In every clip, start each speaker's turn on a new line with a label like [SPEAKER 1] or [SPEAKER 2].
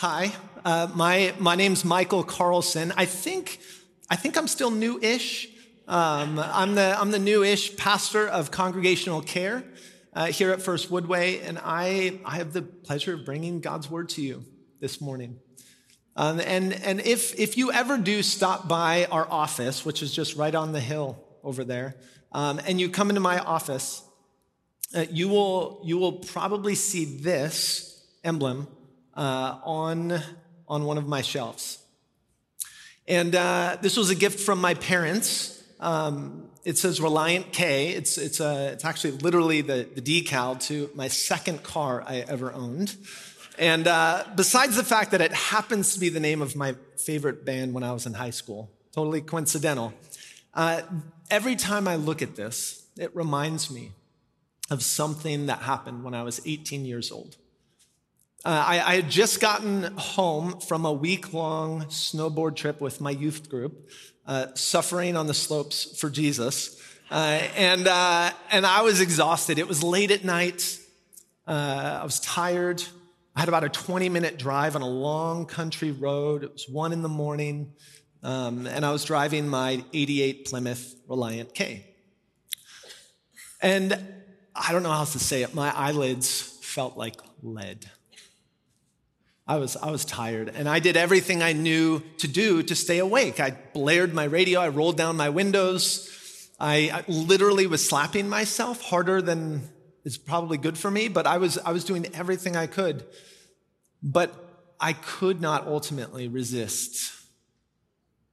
[SPEAKER 1] Hi, uh, my my name's Michael Carlson. I think I think I'm still new-ish. Um, I'm the I'm the new-ish pastor of congregational care uh, here at First Woodway, and I I have the pleasure of bringing God's word to you this morning. Um, and and if if you ever do stop by our office, which is just right on the hill over there, um, and you come into my office, uh, you will you will probably see this emblem uh, on on one of my shelves. And uh, this was a gift from my parents. Um, it says Reliant K. It's, it's, a, it's actually literally the, the decal to my second car I ever owned. And uh, besides the fact that it happens to be the name of my favorite band when I was in high school, totally coincidental, uh, every time I look at this, it reminds me of something that happened when I was 18 years old. Uh, I, I, had just gotten home from a week long snowboard trip with my youth group, uh, suffering on the slopes for Jesus. Uh, and, uh, and I was exhausted. It was late at night. Uh, I was tired. I had about a 20 minute drive on a long country road. It was one in the morning. Um, and I was driving my 88 Plymouth Reliant K. And I don't know how else to say it. My eyelids felt like lead. I was, I was tired and I did everything I knew to do to stay awake. I blared my radio, I rolled down my windows. I, I literally was slapping myself harder than is probably good for me, but I was, I was doing everything I could. But I could not ultimately resist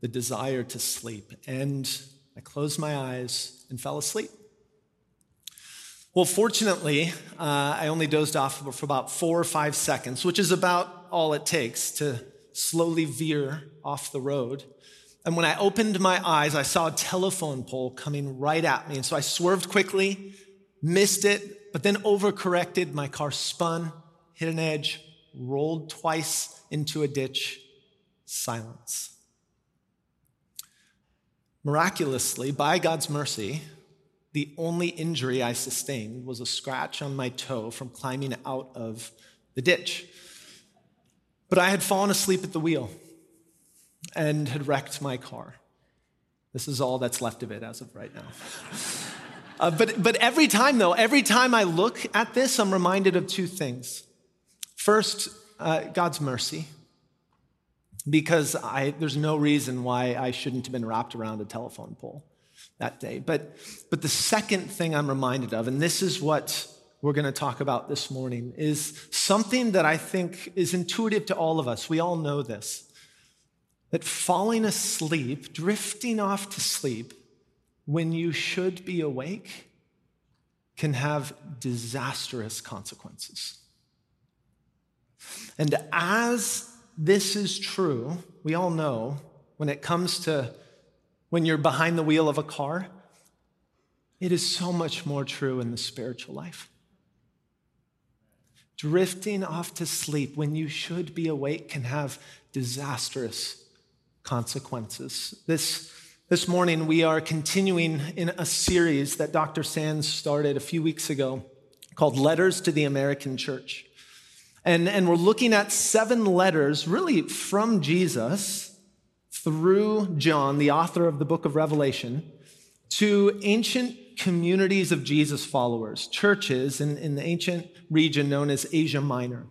[SPEAKER 1] the desire to sleep. And I closed my eyes and fell asleep. Well, fortunately, uh, I only dozed off for about four or five seconds, which is about all it takes to slowly veer off the road. And when I opened my eyes, I saw a telephone pole coming right at me. And so I swerved quickly, missed it, but then overcorrected. My car spun, hit an edge, rolled twice into a ditch. Silence. Miraculously, by God's mercy, the only injury I sustained was a scratch on my toe from climbing out of the ditch. But I had fallen asleep at the wheel and had wrecked my car. This is all that's left of it as of right now. uh, but, but every time, though, every time I look at this, I'm reminded of two things. First, uh, God's mercy, because I, there's no reason why I shouldn't have been wrapped around a telephone pole that day. But, but the second thing I'm reminded of, and this is what we're going to talk about this morning, is something that I think is intuitive to all of us. We all know this that falling asleep, drifting off to sleep when you should be awake, can have disastrous consequences. And as this is true, we all know when it comes to when you're behind the wheel of a car, it is so much more true in the spiritual life. Drifting off to sleep when you should be awake can have disastrous consequences. This, this morning, we are continuing in a series that Dr. Sands started a few weeks ago called Letters to the American Church. And, and we're looking at seven letters, really from Jesus through John, the author of the book of Revelation, to ancient communities of Jesus followers, churches in, in the ancient region known as Asia Minor.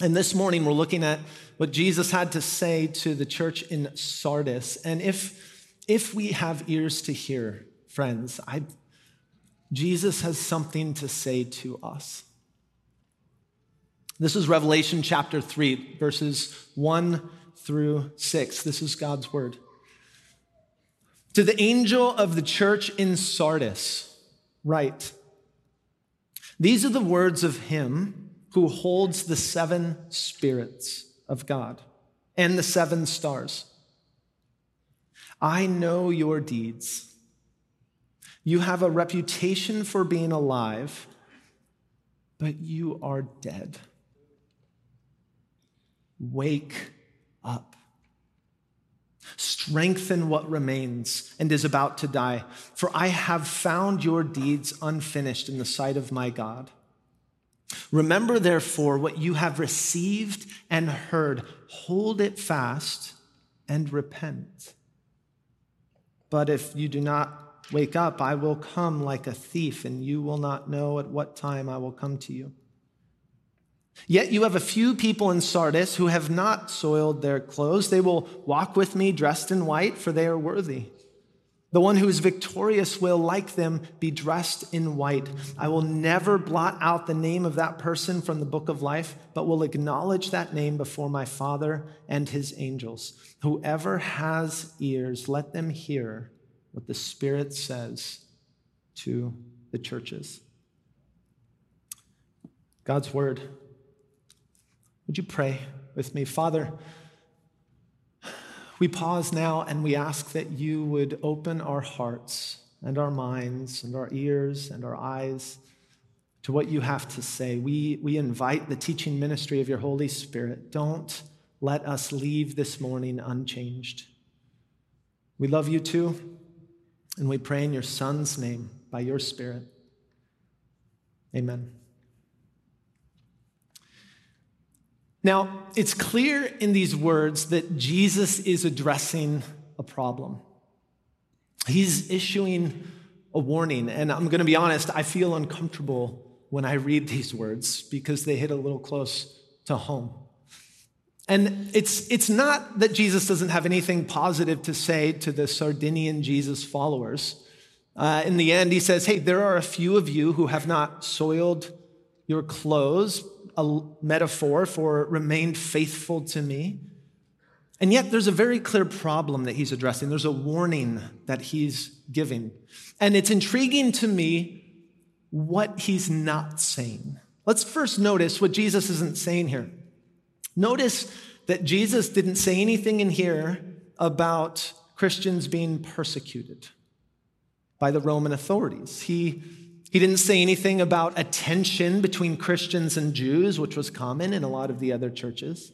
[SPEAKER 1] And this morning we're looking at what Jesus had to say to the church in Sardis. And if, if we have ears to hear, friends, I, Jesus has something to say to us. This is Revelation chapter 3, verses 1 through 6. This is God's word. To the angel of the church in Sardis, write These are the words of him who holds the seven spirits of God and the seven stars. I know your deeds. You have a reputation for being alive, but you are dead. Wake up. Strengthen what remains and is about to die, for I have found your deeds unfinished in the sight of my God. Remember, therefore, what you have received and heard, hold it fast and repent. But if you do not wake up, I will come like a thief, and you will not know at what time I will come to you. Yet you have a few people in Sardis who have not soiled their clothes. They will walk with me dressed in white, for they are worthy. The one who is victorious will, like them, be dressed in white. I will never blot out the name of that person from the book of life, but will acknowledge that name before my Father and his angels. Whoever has ears, let them hear what the Spirit says to the churches. God's word. Would you pray with me? Father, we pause now and we ask that you would open our hearts and our minds and our ears and our eyes to what you have to say. We, we invite the teaching ministry of your Holy Spirit. Don't let us leave this morning unchanged. We love you too, and we pray in your Son's name by your Spirit. Amen. Now, it's clear in these words that Jesus is addressing a problem. He's issuing a warning. And I'm going to be honest, I feel uncomfortable when I read these words because they hit a little close to home. And it's, it's not that Jesus doesn't have anything positive to say to the Sardinian Jesus followers. Uh, in the end, he says, Hey, there are a few of you who have not soiled your clothes a metaphor for remain faithful to me. And yet, there's a very clear problem that he's addressing. There's a warning that he's giving. And it's intriguing to me what he's not saying. Let's first notice what Jesus isn't saying here. Notice that Jesus didn't say anything in here about Christians being persecuted by the Roman authorities. He he didn't say anything about a tension between Christians and Jews, which was common in a lot of the other churches.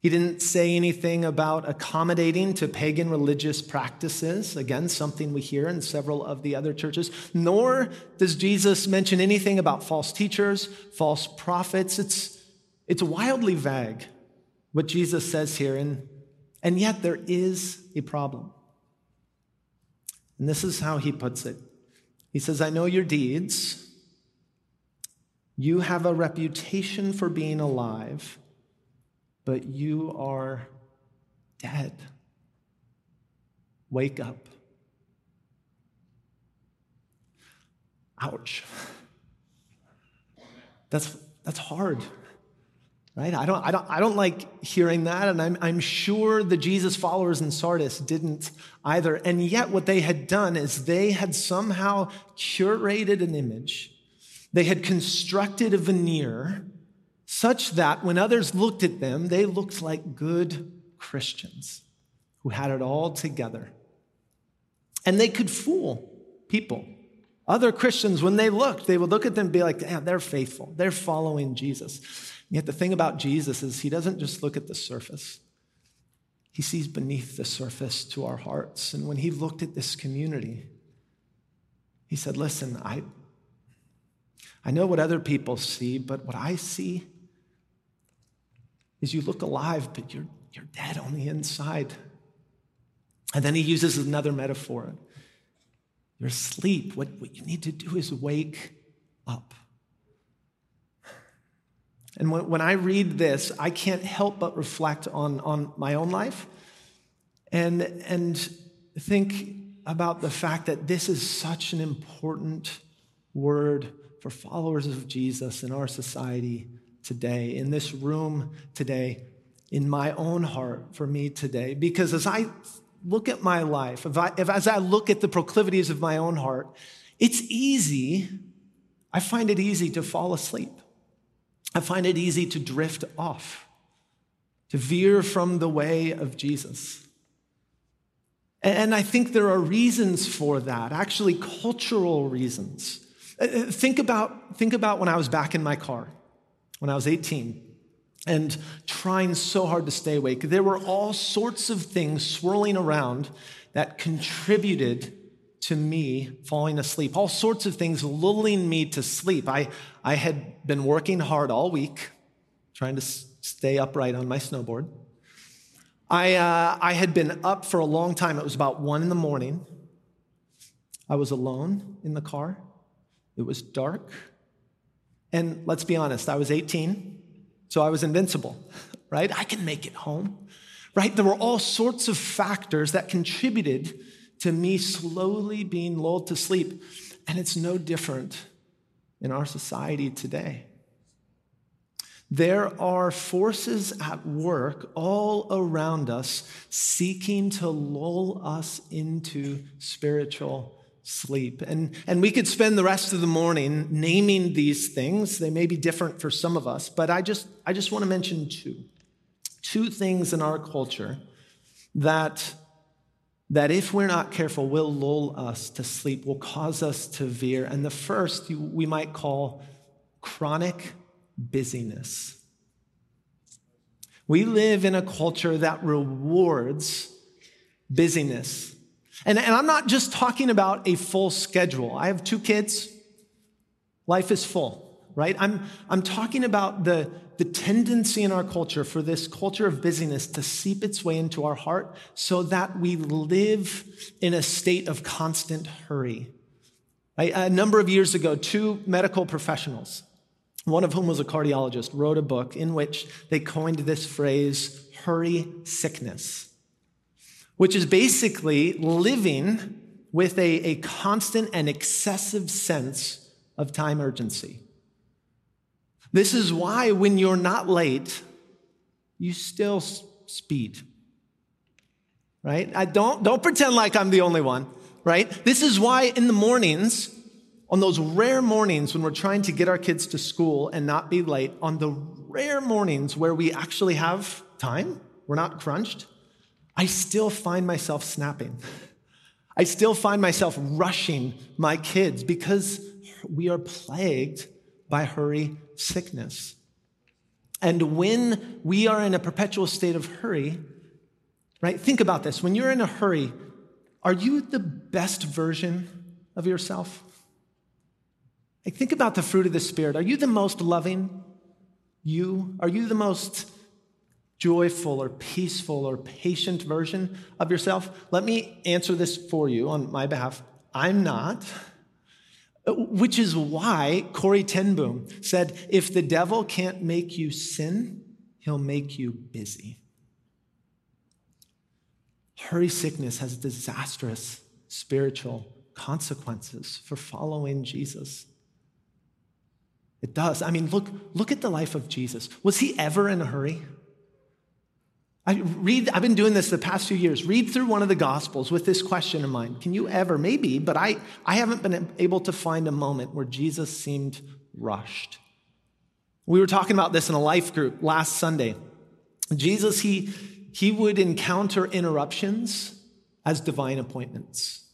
[SPEAKER 1] He didn't say anything about accommodating to pagan religious practices, again, something we hear in several of the other churches. Nor does Jesus mention anything about false teachers, false prophets. It's, it's wildly vague what Jesus says here, and, and yet there is a problem. And this is how he puts it he says, I know your deeds. You have a reputation for being alive, but you are dead. Wake up. Ouch. That's, that's hard right? I don't, I don't, I don't like hearing that, and I'm, I'm sure the Jesus followers in Sardis didn't either. And yet, what they had done is they had somehow curated an image, they had constructed a veneer such that when others looked at them, they looked like good Christians who had it all together. And they could fool people. Other Christians, when they looked, they would look at them and be like, yeah, they're faithful. They're following Jesus. Yet the thing about Jesus is he doesn't just look at the surface. He sees beneath the surface to our hearts. And when he looked at this community, he said, Listen, I, I know what other people see, but what I see is you look alive, but you're, you're dead on the inside. And then he uses another metaphor. You're asleep. What, what you need to do is wake up. And when, when I read this, I can't help but reflect on, on my own life and, and think about the fact that this is such an important word for followers of Jesus in our society today, in this room today, in my own heart for me today. Because as I look at my life, if I, if, as I look at the proclivities of my own heart, it's easy, I find it easy to fall asleep. I find it easy to drift off, to veer from the way of Jesus. And I think there are reasons for that, actually, cultural reasons. Think about, think about when I was back in my car, when I was 18, and trying so hard to stay awake. There were all sorts of things swirling around that contributed to me falling asleep, all sorts of things lulling me to sleep. I, I had been working hard all week, trying to stay upright on my snowboard. I, uh, I had been up for a long time. It was about one in the morning. I was alone in the car. It was dark. And let's be honest, I was 18, so I was invincible, right? I can make it home, right? There were all sorts of factors that contributed to me slowly being lulled to sleep. And it's no different in our society today. There are forces at work all around us seeking to lull us into spiritual sleep. And, and we could spend the rest of the morning naming these things. They may be different for some of us, but I just, I just want to mention two. Two things in our culture that, that, if we're not careful, will lull us to sleep, will cause us to veer. And the first we might call chronic busyness. We live in a culture that rewards busyness. And, and I'm not just talking about a full schedule. I have two kids. Life is full, right? I'm, I'm talking about the, the tendency in our culture for this culture of busyness to seep its way into our heart so that we live in a state of constant hurry. A number of years ago, two medical professionals, one of whom was a cardiologist, wrote a book in which they coined this phrase, hurry sickness which is basically living with a, a constant and excessive sense of time urgency. This is why, when you're not late, you still speed. Right? I don't, don't pretend like I'm the only one, right? This is why in the mornings, on those rare mornings when we're trying to get our kids to school and not be late, on the rare mornings where we actually have time, we're not crunched, I still find myself snapping. I still find myself rushing my kids because we are plagued by hurry sickness. And when we are in a perpetual state of hurry, right? Think about this. When you're in a hurry, are you the best version of yourself? Like, think about the fruit of the Spirit. Are you the most loving? You? Are you the most joyful or peaceful or patient version of yourself? Let me answer this for you on my behalf. I'm not. Which is why Corrie ten Boom said, if the devil can't make you sin, he'll make you busy. Hurry sickness has disastrous spiritual consequences for following Jesus. It does. I mean, look, look at the life of Jesus. Was he ever in a hurry? I read, I've been doing this the past few years. Read through one of the Gospels with this question in mind. Can you ever, maybe, but I, I haven't been able to find a moment where Jesus seemed rushed. We were talking about this in a life group last Sunday. Jesus, he, he would encounter interruptions as divine appointments.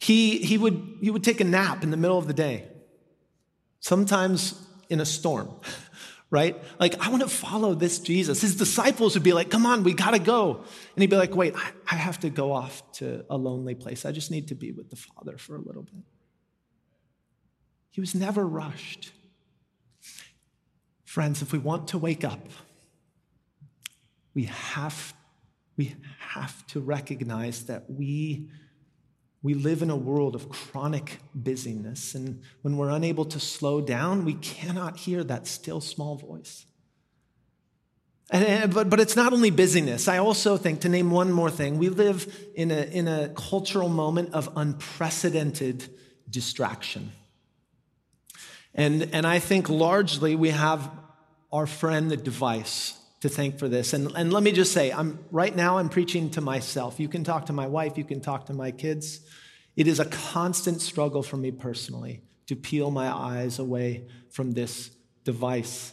[SPEAKER 1] He, he, would, he would take a nap in the middle of the day, sometimes in a storm right? Like, I want to follow this Jesus. His disciples would be like, come on, we got to go. And he'd be like, wait, I have to go off to a lonely place. I just need to be with the Father for a little bit. He was never rushed. Friends, if we want to wake up, we have, we have to recognize that we we live in a world of chronic busyness, and when we're unable to slow down, we cannot hear that still small voice. And, but, but it's not only busyness. I also think, to name one more thing, we live in a, in a cultural moment of unprecedented distraction. And, and I think largely we have our friend, the device, to thank for this. And, and let me just say, I'm, right now I'm preaching to myself. You can talk to my wife, you can talk to my kids. It is a constant struggle for me personally to peel my eyes away from this device.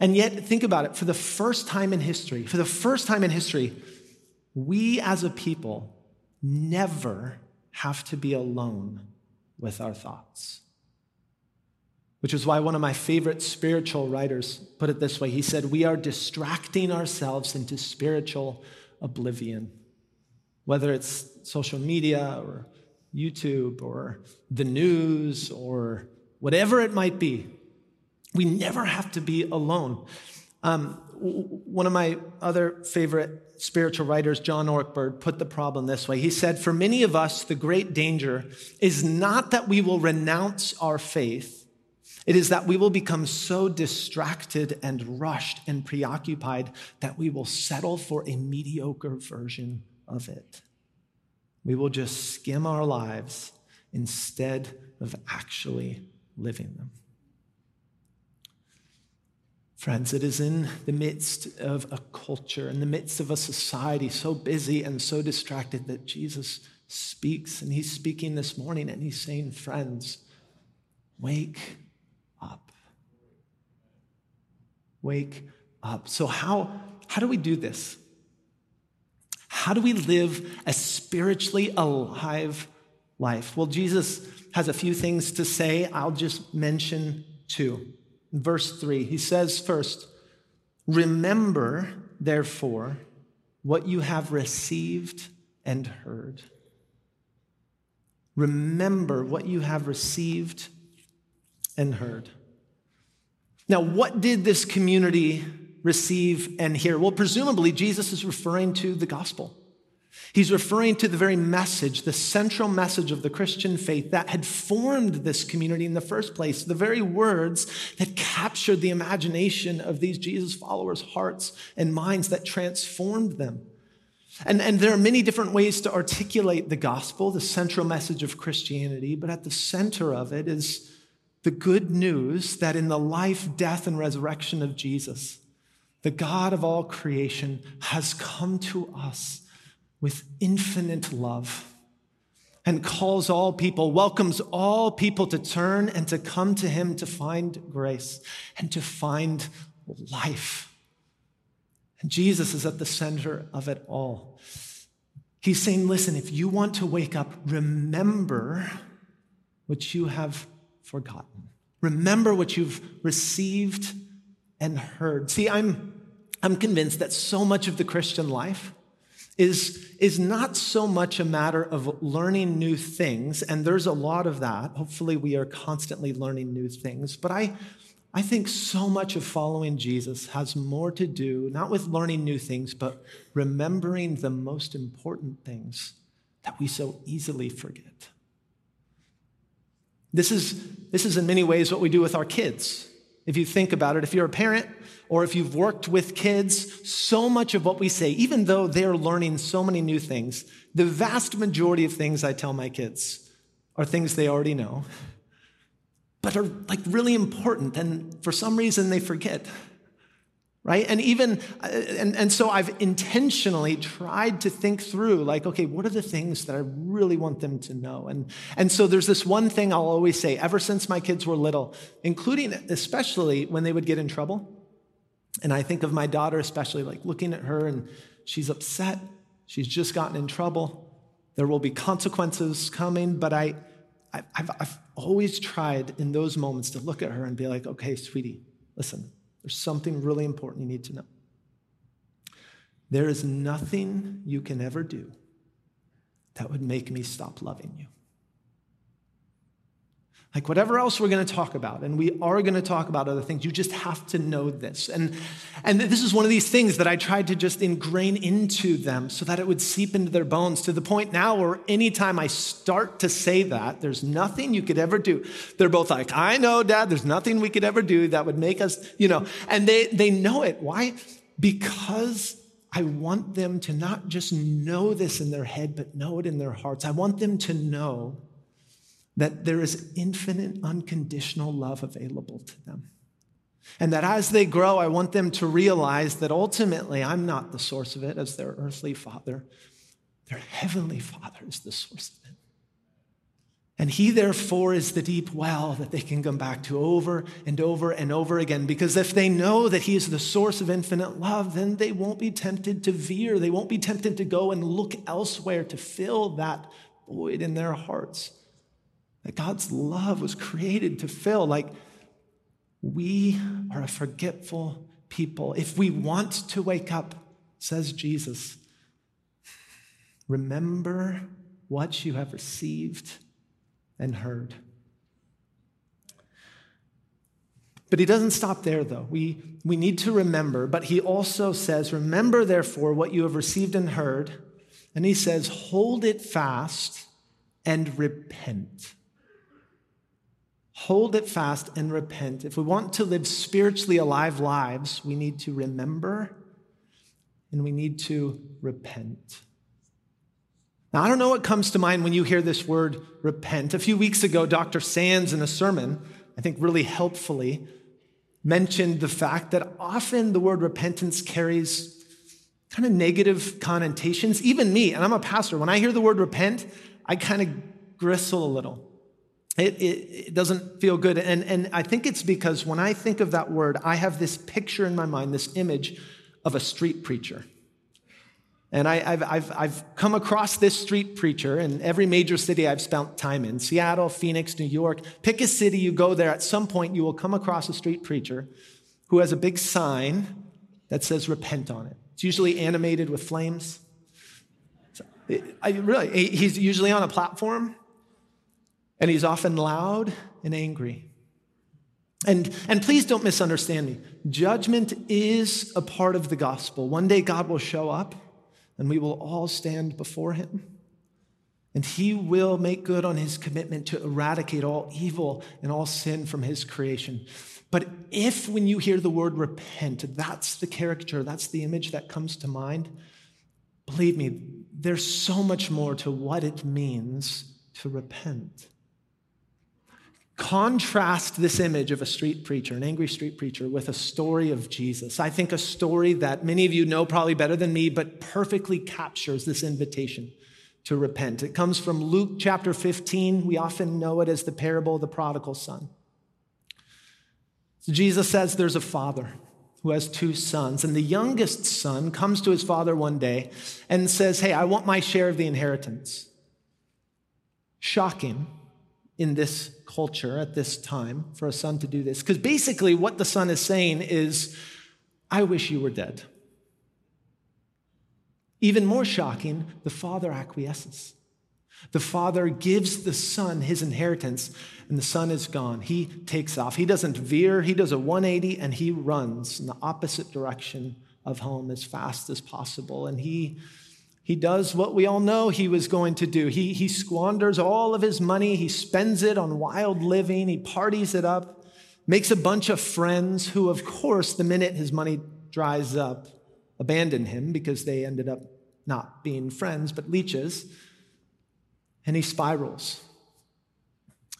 [SPEAKER 1] And yet, think about it for the first time in history, for the first time in history, we as a people never have to be alone with our thoughts which is why one of my favorite spiritual writers put it this way. He said, We are distracting ourselves into spiritual oblivion. whether it's social media or YouTube or the news or whatever it might be. We never have to be alone. Um, one of my other favorite spiritual writers, John Ortberg, put the problem this way. He said, For many of us, the great danger is not that we will renounce our faith, it is that we will become so distracted and rushed and preoccupied that we will settle for a mediocre version of it. We will just skim our lives instead of actually living them. Friends, it is in the midst of a culture, in the midst of a society so busy and so distracted that Jesus speaks. And he's speaking this morning and he's saying, Friends, wake up. Wake up. So, how, how do we do this? How do we live a spiritually alive life? Well, Jesus has a few things to say. I'll just mention two verse 3, he says first, Remember, therefore, what you have received and heard. Remember what you have received and heard. Now, what did this community receive and hear? Well, presumably, Jesus is referring to the gospel. He's referring to the very message, the central message of the Christian faith that had formed this community in the first place, the very words that captured the imagination of these Jesus followers' hearts and minds that transformed them. And, and there are many different ways to articulate the gospel, the central message of Christianity, but at the center of it is the good news that in the life, death, and resurrection of Jesus, the God of all creation has come to us with infinite love and calls all people, welcomes all people to turn and to come to him to find grace and to find life. And Jesus is at the center of it all. He's saying, listen, if you want to wake up, remember what you have forgotten. Remember what you've received and heard. See, I'm, I'm convinced that so much of the Christian life is, is not so much a matter of learning new things, and there's a lot of that. Hopefully, we are constantly learning new things. But I, I think so much of following Jesus has more to do, not with learning new things, but remembering the most important things that we so easily forget. This is, this is in many ways what we do with our kids. If you think about it, if you're a parent, or if you've worked with kids, so much of what we say, even though they're learning so many new things, the vast majority of things I tell my kids are things they already know, but are like really important. And for some reason, they forget right and even uh, and, and so i've intentionally tried to think through like okay what are the things that i really want them to know and and so there's this one thing i'll always say ever since my kids were little including especially when they would get in trouble and I think of my daughter, especially like looking at her and she's upset. She's just gotten in trouble. There will be consequences coming, but I, I have I've always tried in those moments to look at her and be like, okay, sweetie, listen, there's something really important you need to know. There is nothing you can ever do that would make me stop loving you. Like whatever else we're going to talk about, and we are going to talk about other things, you just have to know this. And, and this is one of these things that I tried to just ingrain into them so that it would seep into their bones to the point now where anytime I start to say that, there's nothing you could ever do. They're both like, I know, Dad, there's nothing we could ever do that would make us, you know, and they, they know it. Why? Because I want them to not just know this in their head, but know it in their hearts. I want them to know that there is infinite, unconditional love available to them. And that as they grow, I want them to realize that ultimately I'm not the source of it as their earthly father. Their heavenly father is the source of it. And he, therefore, is the deep well that they can come back to over and over and over again. Because if they know that he is the source of infinite love, then they won't be tempted to veer. They won't be tempted to go and look elsewhere to fill that void in their hearts that God's love was created to fill. Like, we are a forgetful people. If we want to wake up, says Jesus, Remember what you have received and heard. But he doesn't stop there, though. We, we need to remember, but he also says, Remember, therefore, what you have received and heard. And he says, Hold it fast and repent. Hold it fast and repent. If we want to live spiritually alive lives, we need to remember and we need to repent. Now, I don't know what comes to mind when you hear this word repent. A few weeks ago, Dr. Sands, in a sermon, I think really helpfully, mentioned the fact that often the word repentance carries kind of negative connotations. Even me, and I'm a pastor, when I hear the word repent, I kind of gristle a little. It, it, it, doesn't feel good. And, and I think it's because when I think of that word, I have this picture in my mind, this image of a street preacher. And I, have I've, I've come across this street preacher in every major city I've spent time in Seattle, Phoenix, New York. Pick a city, you go there, at some point you will come across a street preacher who has a big sign that says repent on it. It's usually animated with flames. I, really, he's usually on a platform and he's often loud and angry. And, and please don't misunderstand me. Judgment is a part of the gospel. One day God will show up and we will all stand before him. And he will make good on his commitment to eradicate all evil and all sin from his creation. But if, when you hear the word repent, that's the character, that's the image that comes to mind, believe me, there's so much more to what it means to repent. Contrast this image of a street preacher, an angry street preacher, with a story of Jesus. I think a story that many of you know probably better than me, but perfectly captures this invitation to repent. It comes from Luke chapter 15. We often know it as the parable of the prodigal son. So Jesus says there's a father who has two sons, and the youngest son comes to his father one day and says, Hey, I want my share of the inheritance. Shocking in this culture at this time for a son to do this. Because basically, what the son is saying is, I wish you were dead. Even more shocking, the father acquiesces. The father gives the son his inheritance, and the son is gone. He takes off. He doesn't veer, he does a 180, and he runs in the opposite direction of home as fast as possible. And he he does what we all know he was going to do. He, he squanders all of his money, he spends it on wild living, he parties it up, makes a bunch of friends who, of course, the minute his money dries up, abandon him because they ended up not being friends, but leeches. And he spirals.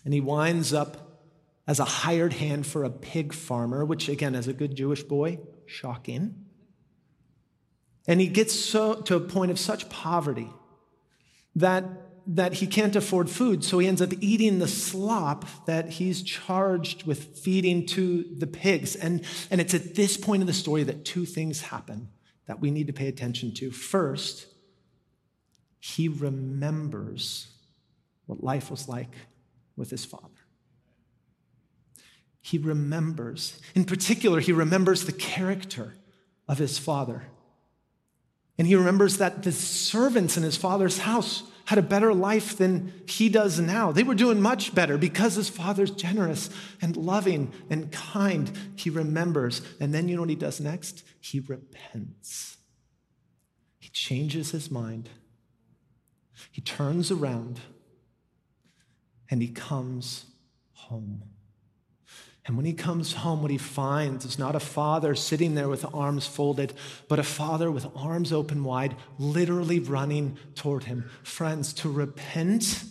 [SPEAKER 1] And he winds up as a hired hand for a pig farmer, which, again, as a good Jewish boy, shocking. And he gets so, to a point of such poverty that, that he can't afford food. So he ends up eating the slop that he's charged with feeding to the pigs. And, and it's at this point in the story that two things happen that we need to pay attention to. First, he remembers what life was like with his father. He remembers. In particular, he remembers the character of his father. And he remembers that the servants in his father's house had a better life than he does now. They were doing much better because his father's generous and loving and kind. He remembers. And then you know what he does next? He repents. He changes his mind. He turns around and he comes home. And when he comes home, what he finds is not a father sitting there with arms folded, but a father with arms open wide, literally running toward him. Friends, to repent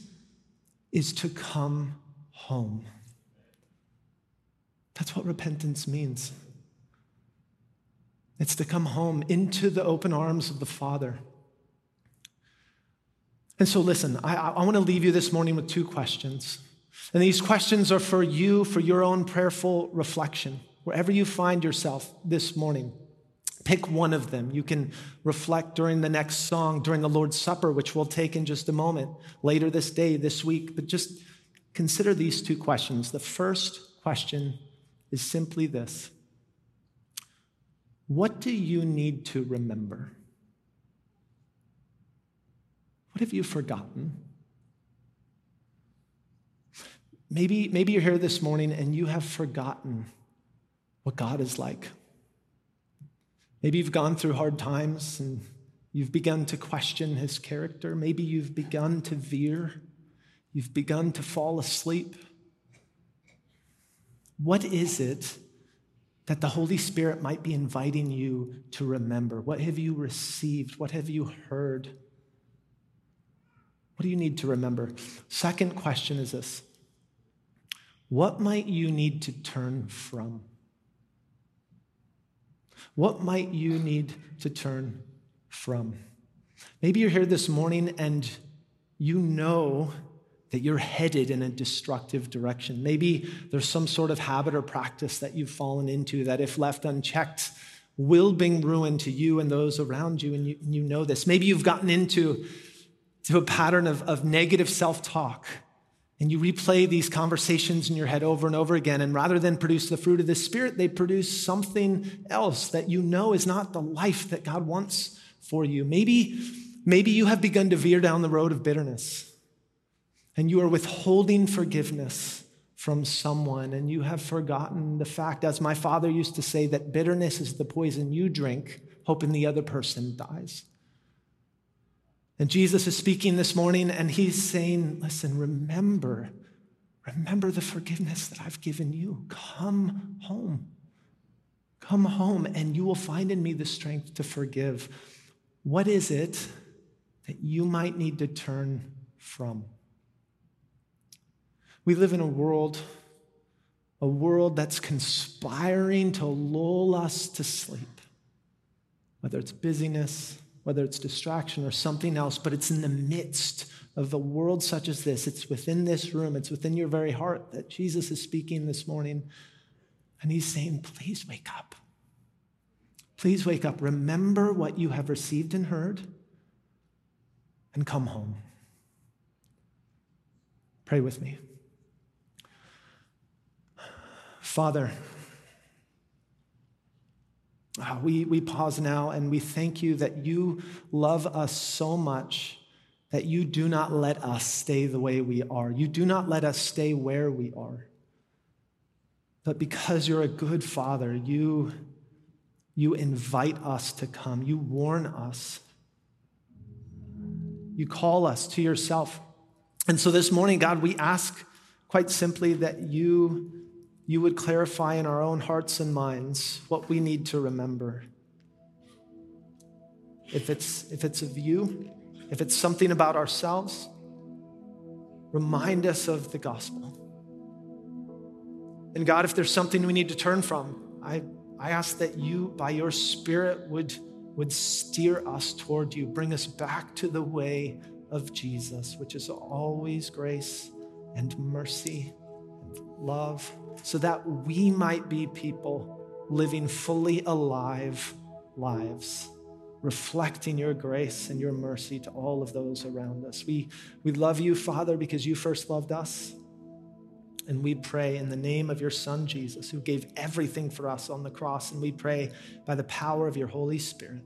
[SPEAKER 1] is to come home. That's what repentance means. It's to come home into the open arms of the Father. And so, listen, I, I want to leave you this morning with two questions. And these questions are for you, for your own prayerful reflection. Wherever you find yourself this morning, pick one of them. You can reflect during the next song, during the Lord's Supper, which we'll take in just a moment, later this day, this week. But just consider these two questions. The first question is simply this What do you need to remember? What have you forgotten? Maybe, maybe you're here this morning and you have forgotten what God is like. Maybe you've gone through hard times and you've begun to question his character. Maybe you've begun to veer. You've begun to fall asleep. What is it that the Holy Spirit might be inviting you to remember? What have you received? What have you heard? What do you need to remember? Second question is this what might you need to turn from? What might you need to turn from? Maybe you're here this morning and you know that you're headed in a destructive direction. Maybe there's some sort of habit or practice that you've fallen into that, if left unchecked, will bring ruin to you and those around you, and you, and you know this. Maybe you've gotten into to a pattern of, of negative self talk and you replay these conversations in your head over and over again. And rather than produce the fruit of the Spirit, they produce something else that you know is not the life that God wants for you. Maybe, maybe you have begun to veer down the road of bitterness and you are withholding forgiveness from someone and you have forgotten the fact, as my father used to say, that bitterness is the poison you drink, hoping the other person dies. And Jesus is speaking this morning and he's saying, Listen, remember, remember the forgiveness that I've given you. Come home. Come home and you will find in me the strength to forgive. What is it that you might need to turn from? We live in a world, a world that's conspiring to lull us to sleep, whether it's busyness, whether it's distraction or something else, but it's in the midst of a world such as this. It's within this room, it's within your very heart that Jesus is speaking this morning. And he's saying, Please wake up. Please wake up. Remember what you have received and heard and come home. Pray with me. Father, uh, we, we pause now and we thank you that you love us so much that you do not let us stay the way we are. You do not let us stay where we are. But because you're a good father, you, you invite us to come. You warn us. You call us to yourself. And so this morning, God, we ask quite simply that you you would clarify in our own hearts and minds what we need to remember. If it's, if it's of you, if it's something about ourselves, remind us of the gospel. And God, if there's something we need to turn from, I, I ask that you, by your Spirit, would, would steer us toward you, bring us back to the way of Jesus, which is always grace and mercy and love so that we might be people living fully alive lives, reflecting your grace and your mercy to all of those around us. We, we love you, Father, because you first loved us. And we pray in the name of your Son, Jesus, who gave everything for us on the cross. And we pray by the power of your Holy Spirit.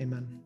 [SPEAKER 1] Amen.